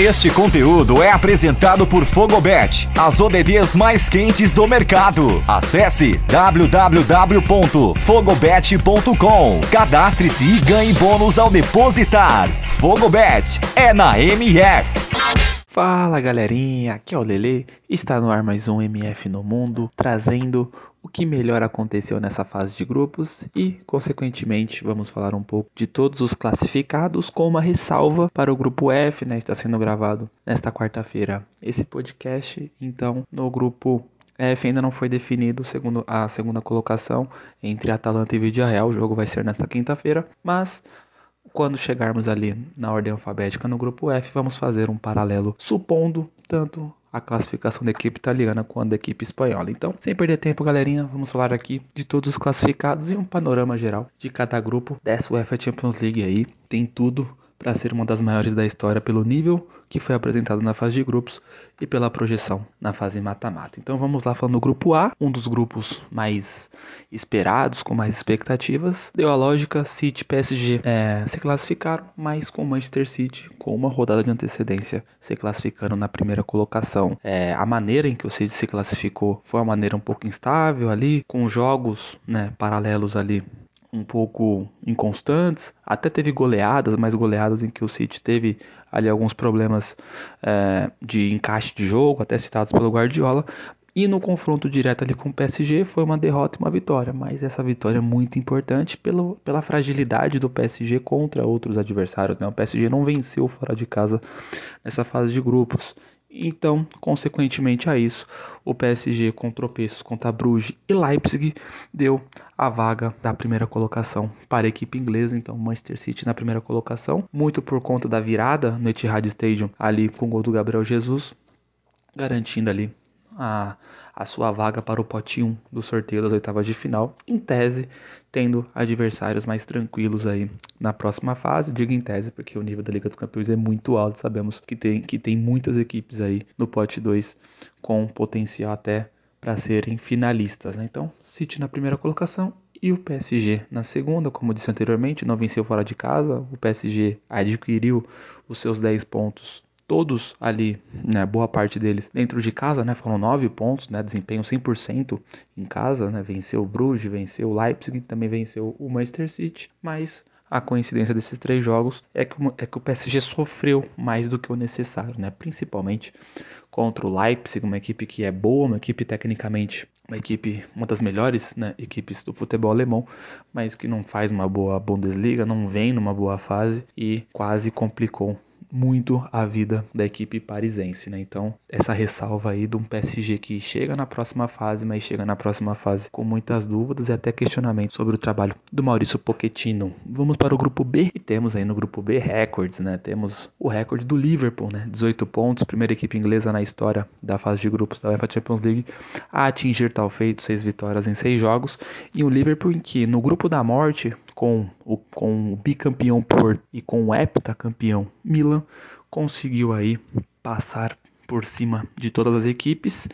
Este conteúdo é apresentado por Fogobet, as ODDs mais quentes do mercado. Acesse www.fogobet.com. Cadastre-se e ganhe bônus ao depositar. Fogobet é na MF. Fala galerinha, aqui é o Lele. Está no ar mais um MF no Mundo, trazendo o que melhor aconteceu nessa fase de grupos e, consequentemente, vamos falar um pouco de todos os classificados com uma ressalva para o grupo F, né? Está sendo gravado nesta quarta-feira esse podcast, então no grupo F ainda não foi definido segundo a segunda colocação entre Atalanta e Vidia Real. O jogo vai ser nesta quinta-feira, mas quando chegarmos ali na ordem alfabética no grupo F, vamos fazer um paralelo supondo tanto a classificação da equipe italiana quanto da equipe espanhola. Então, sem perder tempo, galerinha, vamos falar aqui de todos os classificados e um panorama geral de cada grupo dessa UEFA Champions League aí. Tem tudo para ser uma das maiores da história pelo nível que foi apresentado na fase de grupos e pela projeção na fase mata-mata. Então vamos lá falando do grupo A, um dos grupos mais esperados, com mais expectativas. Deu a lógica, City e PSG é, se classificaram, mas com Manchester City, com uma rodada de antecedência, se classificando na primeira colocação. É, a maneira em que o City se classificou foi uma maneira um pouco instável ali, com jogos né, paralelos ali um pouco inconstantes. Até teve goleadas, mas goleadas em que o City teve ali alguns problemas é, de encaixe de jogo, até citados pelo Guardiola. E no confronto direto ali com o PSG foi uma derrota e uma vitória, mas essa vitória é muito importante pelo, pela fragilidade do PSG contra outros adversários. Né? O PSG não venceu fora de casa nessa fase de grupos. Então, consequentemente a isso, o PSG com tropeços contra Bruges e Leipzig deu a vaga da primeira colocação para a equipe inglesa, então Manchester City na primeira colocação, muito por conta da virada no Etihad Stadium ali com o gol do Gabriel Jesus, garantindo ali a, a sua vaga para o potinho do sorteio das oitavas de final, em tese tendo adversários mais tranquilos aí na próxima fase. Digo em tese porque o nível da Liga dos Campeões é muito alto, sabemos que tem, que tem muitas equipes aí no pote 2 com potencial até para serem finalistas. Né? Então, City na primeira colocação e o PSG na segunda, como disse anteriormente, não venceu fora de casa. O PSG adquiriu os seus 10 pontos todos ali, né, boa parte deles dentro de casa, né, foram nove pontos, né, desempenho 100% em casa, né, venceu o Bruges, venceu o Leipzig, também venceu o Manchester City, mas a coincidência desses três jogos é que, é que o PSG sofreu mais do que o necessário, né, principalmente contra o Leipzig, uma equipe que é boa, uma equipe tecnicamente uma equipe, uma das melhores né, equipes do futebol alemão, mas que não faz uma boa Bundesliga, não vem numa boa fase e quase complicou muito a vida da equipe parisense, né? Então, essa ressalva aí de um PSG que chega na próxima fase, mas chega na próxima fase com muitas dúvidas e até questionamentos sobre o trabalho do Maurício Pochettino. Vamos para o grupo B e temos aí no grupo B recordes, né? Temos o recorde do Liverpool, né? 18 pontos, primeira equipe inglesa na história da fase de grupos da UEFA Champions League a atingir tal feito, seis vitórias em seis jogos, e o Liverpool que no grupo da morte com o, com o bicampeão Porto e com o heptacampeão Milan, conseguiu aí passar por cima de todas as equipes,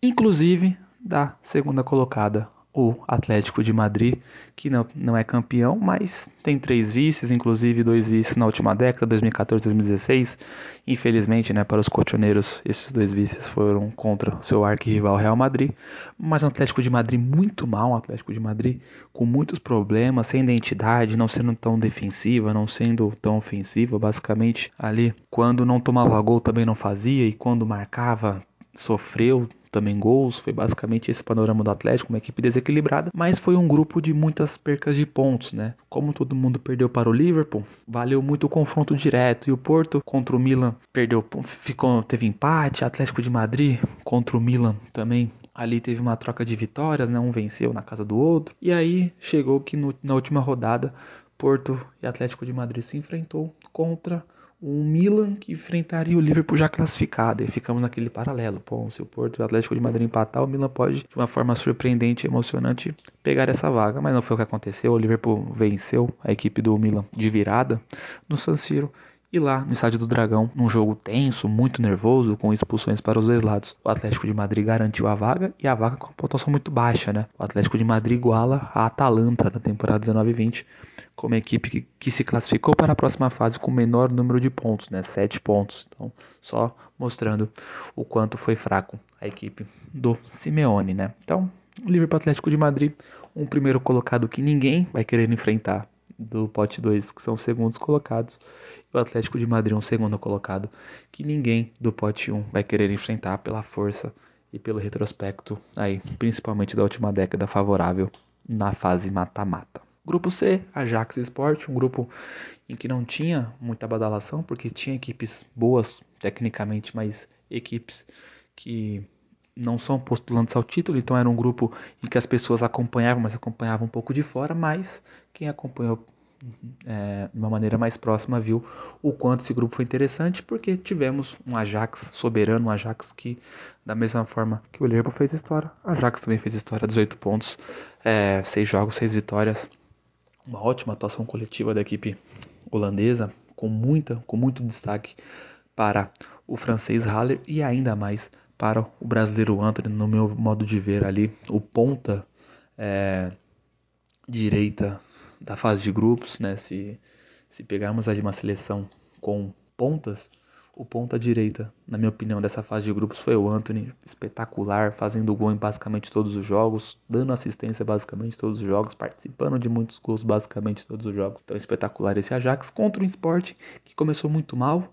inclusive da segunda colocada, o Atlético de Madrid, que não, não é campeão, mas tem três vices, inclusive dois vices na última década, 2014 e 2016. Infelizmente, né, para os cotoneiros, esses dois vices foram contra o seu arquirrival Real Madrid. Mas um Atlético de Madrid muito mal, um Atlético de Madrid com muitos problemas, sem identidade, não sendo tão defensiva, não sendo tão ofensiva, basicamente ali. Quando não tomava gol também não fazia, e quando marcava sofreu também gols. Foi basicamente esse panorama do Atlético, uma equipe desequilibrada, mas foi um grupo de muitas percas de pontos, né? Como todo mundo perdeu para o Liverpool, valeu muito o confronto direto e o Porto contra o Milan perdeu, ficou, teve empate, Atlético de Madrid contra o Milan também Ali teve uma troca de vitórias, né? um venceu na casa do outro. E aí chegou que no, na última rodada, Porto e Atlético de Madrid se enfrentou contra o Milan que enfrentaria o Liverpool já classificado. E ficamos naquele paralelo. Pô, se o Porto e o Atlético de Madrid empatar, o Milan pode, de uma forma surpreendente e emocionante, pegar essa vaga. Mas não foi o que aconteceu. O Liverpool venceu a equipe do Milan de virada no San Siro E lá no estádio do Dragão, num jogo tenso, muito nervoso, com expulsões para os dois lados, o Atlético de Madrid garantiu a vaga e a vaga com pontuação muito baixa, né? O Atlético de Madrid iguala a Atalanta da temporada 19-20 como equipe que, que, se classificou para a próxima fase com o menor número de pontos, né? Sete pontos. Então, só mostrando o quanto foi fraco a equipe do Simeone, né? Então, o Liverpool Atlético de Madrid, um primeiro colocado que ninguém vai querer enfrentar do pote 2, que são os segundos colocados, e o Atlético de Madrid, um segundo colocado, que ninguém do pote 1 um vai querer enfrentar pela força e pelo retrospecto, aí, principalmente da última década favorável na fase mata-mata. Grupo C, Ajax Sport, um grupo em que não tinha muita badalação, porque tinha equipes boas tecnicamente, mas equipes que não são postulantes ao título, então era um grupo em que as pessoas acompanhavam, mas acompanhavam um pouco de fora, mas quem acompanhou é, de uma maneira mais próxima viu o quanto esse grupo foi interessante, porque tivemos um Ajax soberano, um Ajax que, da mesma forma que o Liverpool fez história, o Ajax também fez história, 18 pontos, é, 6 jogos, 6 vitórias, uma ótima atuação coletiva da equipe holandesa, com, muita, com muito destaque para o francês Haller e ainda mais para o brasileiro Anthony, no meu modo de ver ali, o ponta é, direita da fase de grupos, né? Se, se pegarmos ali uma seleção com pontas, o ponta direita, na minha opinião, dessa fase de grupos foi o Anthony, espetacular, fazendo gol em basicamente todos os jogos, dando assistência basicamente todos os jogos, participando de muitos gols basicamente todos os jogos. Então espetacular esse Ajax contra um esporte que começou muito mal,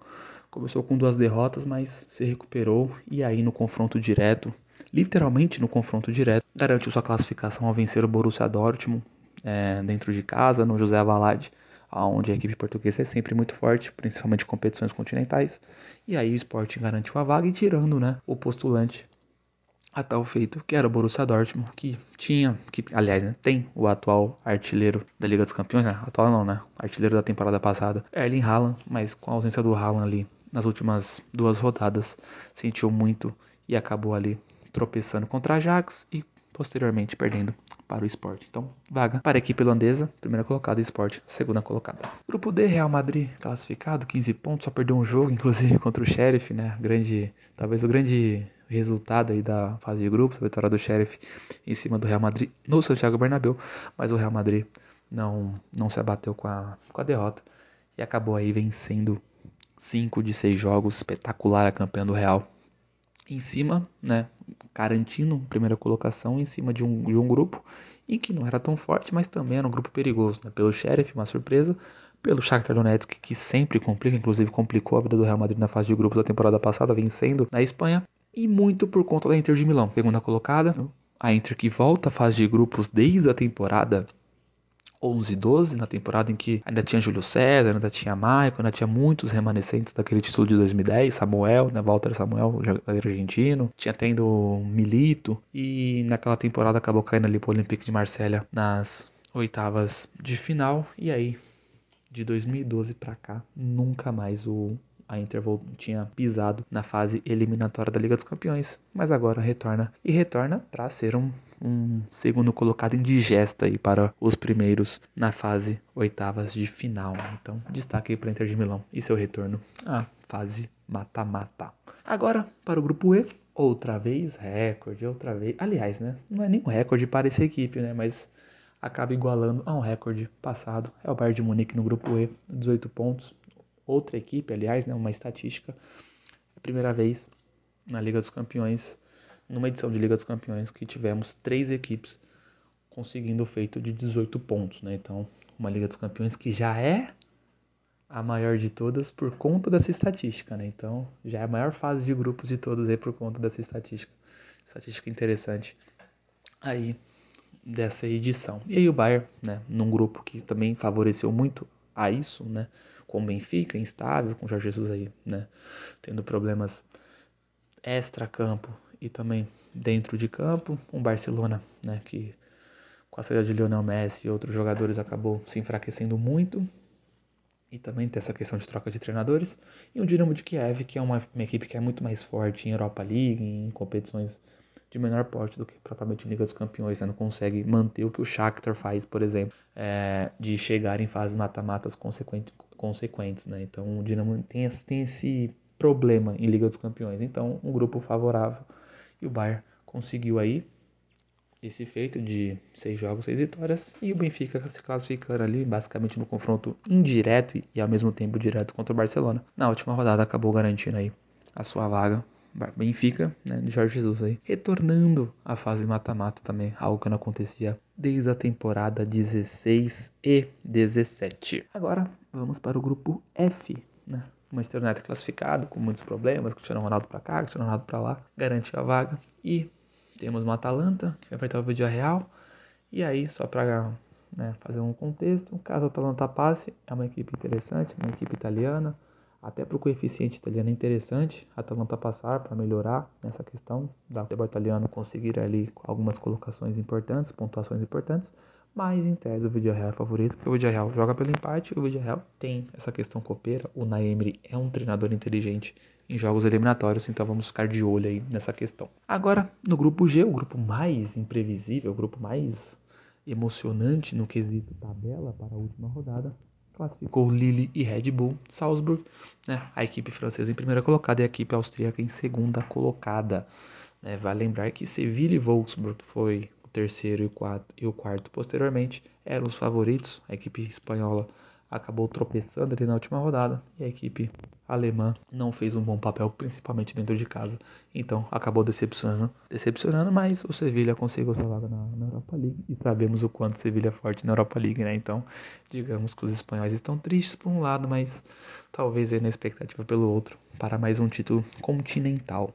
Começou com duas derrotas, mas se recuperou e aí no confronto direto, literalmente no confronto direto, garantiu sua classificação ao vencer o Borussia Dortmund é, dentro de casa, no José Avalade, onde a equipe portuguesa é sempre muito forte, principalmente em competições continentais. E aí o Sporting garantiu a vaga e tirando né, o postulante a tal feito, que era o Borussia Dortmund, que tinha, que aliás né, tem o atual artilheiro da Liga dos Campeões, né, atual não, né, artilheiro da temporada passada, Erling Haaland, mas com a ausência do Haaland ali nas últimas duas rodadas. Sentiu muito e acabou ali tropeçando contra a Ajax e posteriormente perdendo para o Sport. Então, vaga para a equipe holandesa, primeira colocada, e Sport, segunda colocada. Grupo D, Real Madrid classificado, 15 pontos, só perdeu um jogo, inclusive contra o Sheriff, né? Grande, talvez o grande resultado aí da fase de grupos, a vitória do Sheriff em cima do Real Madrid no Santiago Bernabéu, mas o Real Madrid não, não se abateu com a, com a derrota e acabou aí vencendo 5 de 6 jogos, espetacular a campanha do Real. Em cima, né, garantindo primeira colocação em cima de um, de um grupo em que não era tão forte, mas também era um grupo perigoso. Né? Pelo Sheriff, uma surpresa. Pelo Shakhtar Donetsk, que sempre complica, inclusive complicou a vida do Real Madrid na fase de grupos da temporada passada, vencendo na Espanha. E muito por conta da Inter de Milão, segunda colocada. A Inter que volta à fase de grupos desde a temporada 11 12, na temporada em que ainda tinha Júlio César, ainda tinha Maicon, ainda tinha muitos remanescentes daquele título de 2010, Samuel, né, Walter Samuel, argentino, tinha tendo Milito, e naquela temporada acabou caindo ali pro Olympique de Marselha nas oitavas de final, e aí de 2012 para cá, nunca mais o a Inter tinha pisado na fase eliminatória da Liga dos Campeões, mas agora retorna e retorna para ser um, um segundo colocado indigesta aí para os primeiros na fase oitavas de final. Então, destaque aí para Inter de Milão e seu retorno à fase mata-mata. Agora para o grupo E, outra vez recorde, outra vez. Aliás, né? Não é nem um recorde para essa equipe, né? Mas acaba igualando a um recorde passado. É o Bayern de Munique no grupo E, 18 pontos, outra equipe, aliás, né, uma estatística. É a primeira vez na Liga dos Campeões, numa edição de Liga dos Campeões, que tivemos três equipes conseguindo o feito de 18 pontos. Né? Então, uma Liga dos Campeões que já é a maior de todas por conta dessa estatística. Né? Então, já é a maior fase de grupos de todas aí por conta dessa estatística. Estatística interessante aí dessa edição. E aí o Bayern, né, num grupo que também favoreceu muito a isso, né? Com o Benfica, instável, com o Jorge Jesus aí, né? Tendo problemas extra-campo e também dentro de campo. Um Barcelona, né? Que com a saída de Lionel Messi e outros jogadores acabou se enfraquecendo muito. E também tem essa questão de troca de treinadores. E o Dinamo de Kiev, que é uma, uma equipe que é muito mais forte em Europa League, em competições de menor porte do que propriamente Liga dos Campeões, né? não consegue manter o que o Shakhtar faz, por exemplo, é, de chegar em fases mata-matas consequentes, né? Então o Dinamo tem, tem esse problema em Liga dos Campeões. Então um grupo favorável e o Bayern conseguiu aí esse feito de seis jogos, seis vitórias e o Benfica se classificando ali basicamente no confronto indireto e ao mesmo tempo direto contra o Barcelona. Na última rodada acabou garantindo aí a sua vaga. Benfica, né, de Jorge Jesus aí, retornando à fase mata-mata também, algo que não acontecia desde a temporada 16 e 17. Agora vamos para o grupo F, né? Manchester United classificado com muitos problemas, Cristiano Ronaldo para cá, Cristiano Ronaldo para lá, garantiu a vaga e temos uma Atalanta, que vai enfrentar o Vídeo Real. E aí, só para né, fazer um contexto, caso a Atalanta passe, é uma equipe interessante, uma equipe italiana. Até para o coeficiente italiano é interessante a Atalanta passar para melhorar nessa questão da futebol italiano conseguir ali algumas colocações importantes, pontuações importantes. Mas em tese o Villarreal é favorito, porque o Villarreal joga pelo empate, o Villarreal tem essa questão copeira, o Naemri é um treinador inteligente em jogos eliminatórios, então vamos ficar de olho aí nessa questão. Agora, no grupo G, o grupo mais imprevisível, o grupo mais emocionante no quesito tabela para a última rodada, classificou Lille e Red Bull Salzburg, né? a equipe francesa em primeira colocada e a equipe austríaca em segunda colocada. Né? Vale lembrar que Sevilla e Wolfsburg foi o terceiro e o quarto, e o quarto posteriormente eram os favoritos, a equipe espanhola acabou tropeçando ali na última rodada e a equipe alemã não fez um bom papel, principalmente dentro de casa. Então acabou decepcionando, decepcionando, mas o Sevilha conseguiu sua vaga na, na, Europa League e sabemos o quanto o Sevilha é forte na Europa League, né? Então, digamos que os espanhóis estão tristes por um lado, mas talvez aí na expectativa pelo outro para mais um título continental.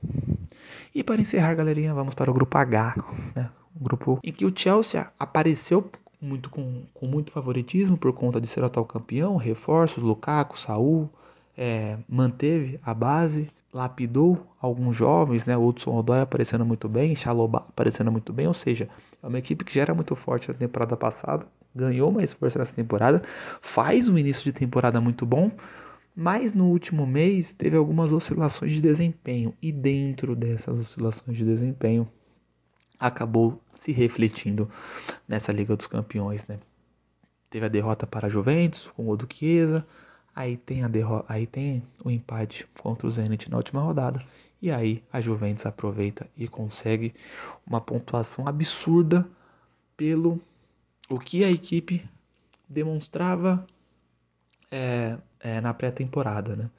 E para encerrar, galerinha, vamos para o grupo H, né? O grupo em que o Chelsea apareceu muito com, com muito favoritismo por conta de ser atual campeão, reforços, Lukaku, Saul, é, manteve a base, lapidou alguns jovens, né? Hudson Odoi aparecendo muito bem, Chalobah aparecendo muito bem, ou seja, é uma equipe que já era muito forte na temporada passada, ganhou mais força nessa temporada, faz um início de temporada muito bom, mas no último mês teve algumas oscilações de desempenho e dentro dessas oscilações de desempenho acabou se refletindo nessa Liga dos Campeões, né? Teve a derrota para a Juventus com o do Chiesa, aí tem a derrota, aí tem o empate contra o Zenit na última rodada e aí a Juventus aproveita e consegue uma pontuação absurda pelo o que a equipe demonstrava é, é, na pré-temporada, né?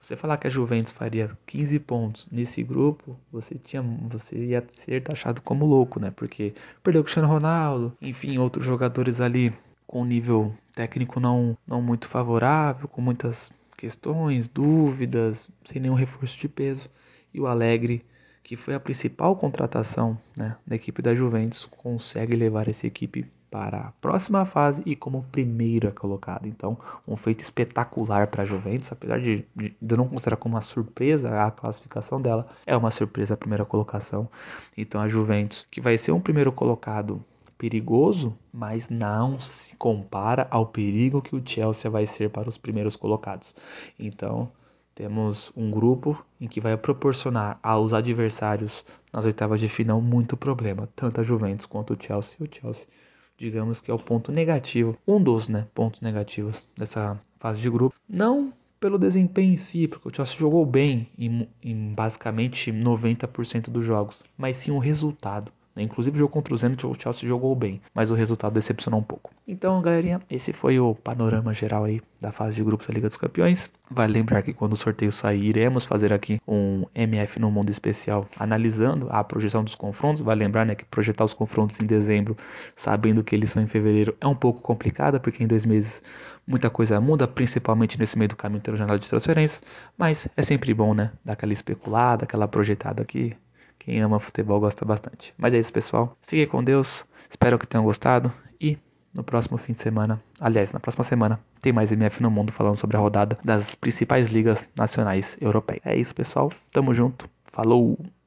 Você falar que a Juventus faria 15 pontos nesse grupo, você tinha, você ia ser taxado como louco, né? Porque perdeu o Cristiano Ronaldo, enfim, outros jogadores ali com nível técnico não, não muito favorável, com muitas questões, dúvidas, sem nenhum reforço de peso. E o Alegre, que foi a principal contratação né, da equipe da Juventus, consegue levar essa equipe para a próxima fase e como primeira colocada. Então, um feito espetacular para a Juventus, apesar de, de, de não considerar como uma surpresa a classificação dela, é uma surpresa a primeira colocação. Então, a Juventus, que vai ser um primeiro colocado perigoso, mas não se compara ao perigo que o Chelsea vai ser para os primeiros colocados. Então, temos um grupo em que vai proporcionar aos adversários nas oitavas de final muito problema, tanto a Juventus quanto o Chelsea. O Chelsea digamos que é o ponto negativo, um dos né, pontos negativos dessa fase de grupo. Não pelo desempenho em si, porque o Chelsea jogou bem em, em basicamente 90% dos jogos, mas sim o resultado. Né? Inclusive o jogo contra o Zenit, o Chelsea jogou bem, mas o resultado decepcionou um pouco. Então, galerinha, esse foi o panorama geral aí da fase de grupos da Liga dos Campeões. Vale lembrar que quando o sorteio sair, iremos fazer aqui um MF no mundo especial analisando a projeção dos confrontos. Vale lembrar né, que projetar os confrontos em dezembro, sabendo que eles são em fevereiro, é um pouco complicado, porque em dois meses muita coisa muda, principalmente nesse meio do caminho ter janela de transferências, mas é sempre bom, né, dar aquela especulada, aquela projetada aqui, quem ama futebol gosta bastante. Mas é isso, pessoal. Fiquem com Deus. Espero que tenham gostado. E no próximo fim de semana, aliás, na próxima semana, tem mais MF no Mundo falando sobre a rodada das principais ligas nacionais europeias. É isso, pessoal. Tamo junto. Falou!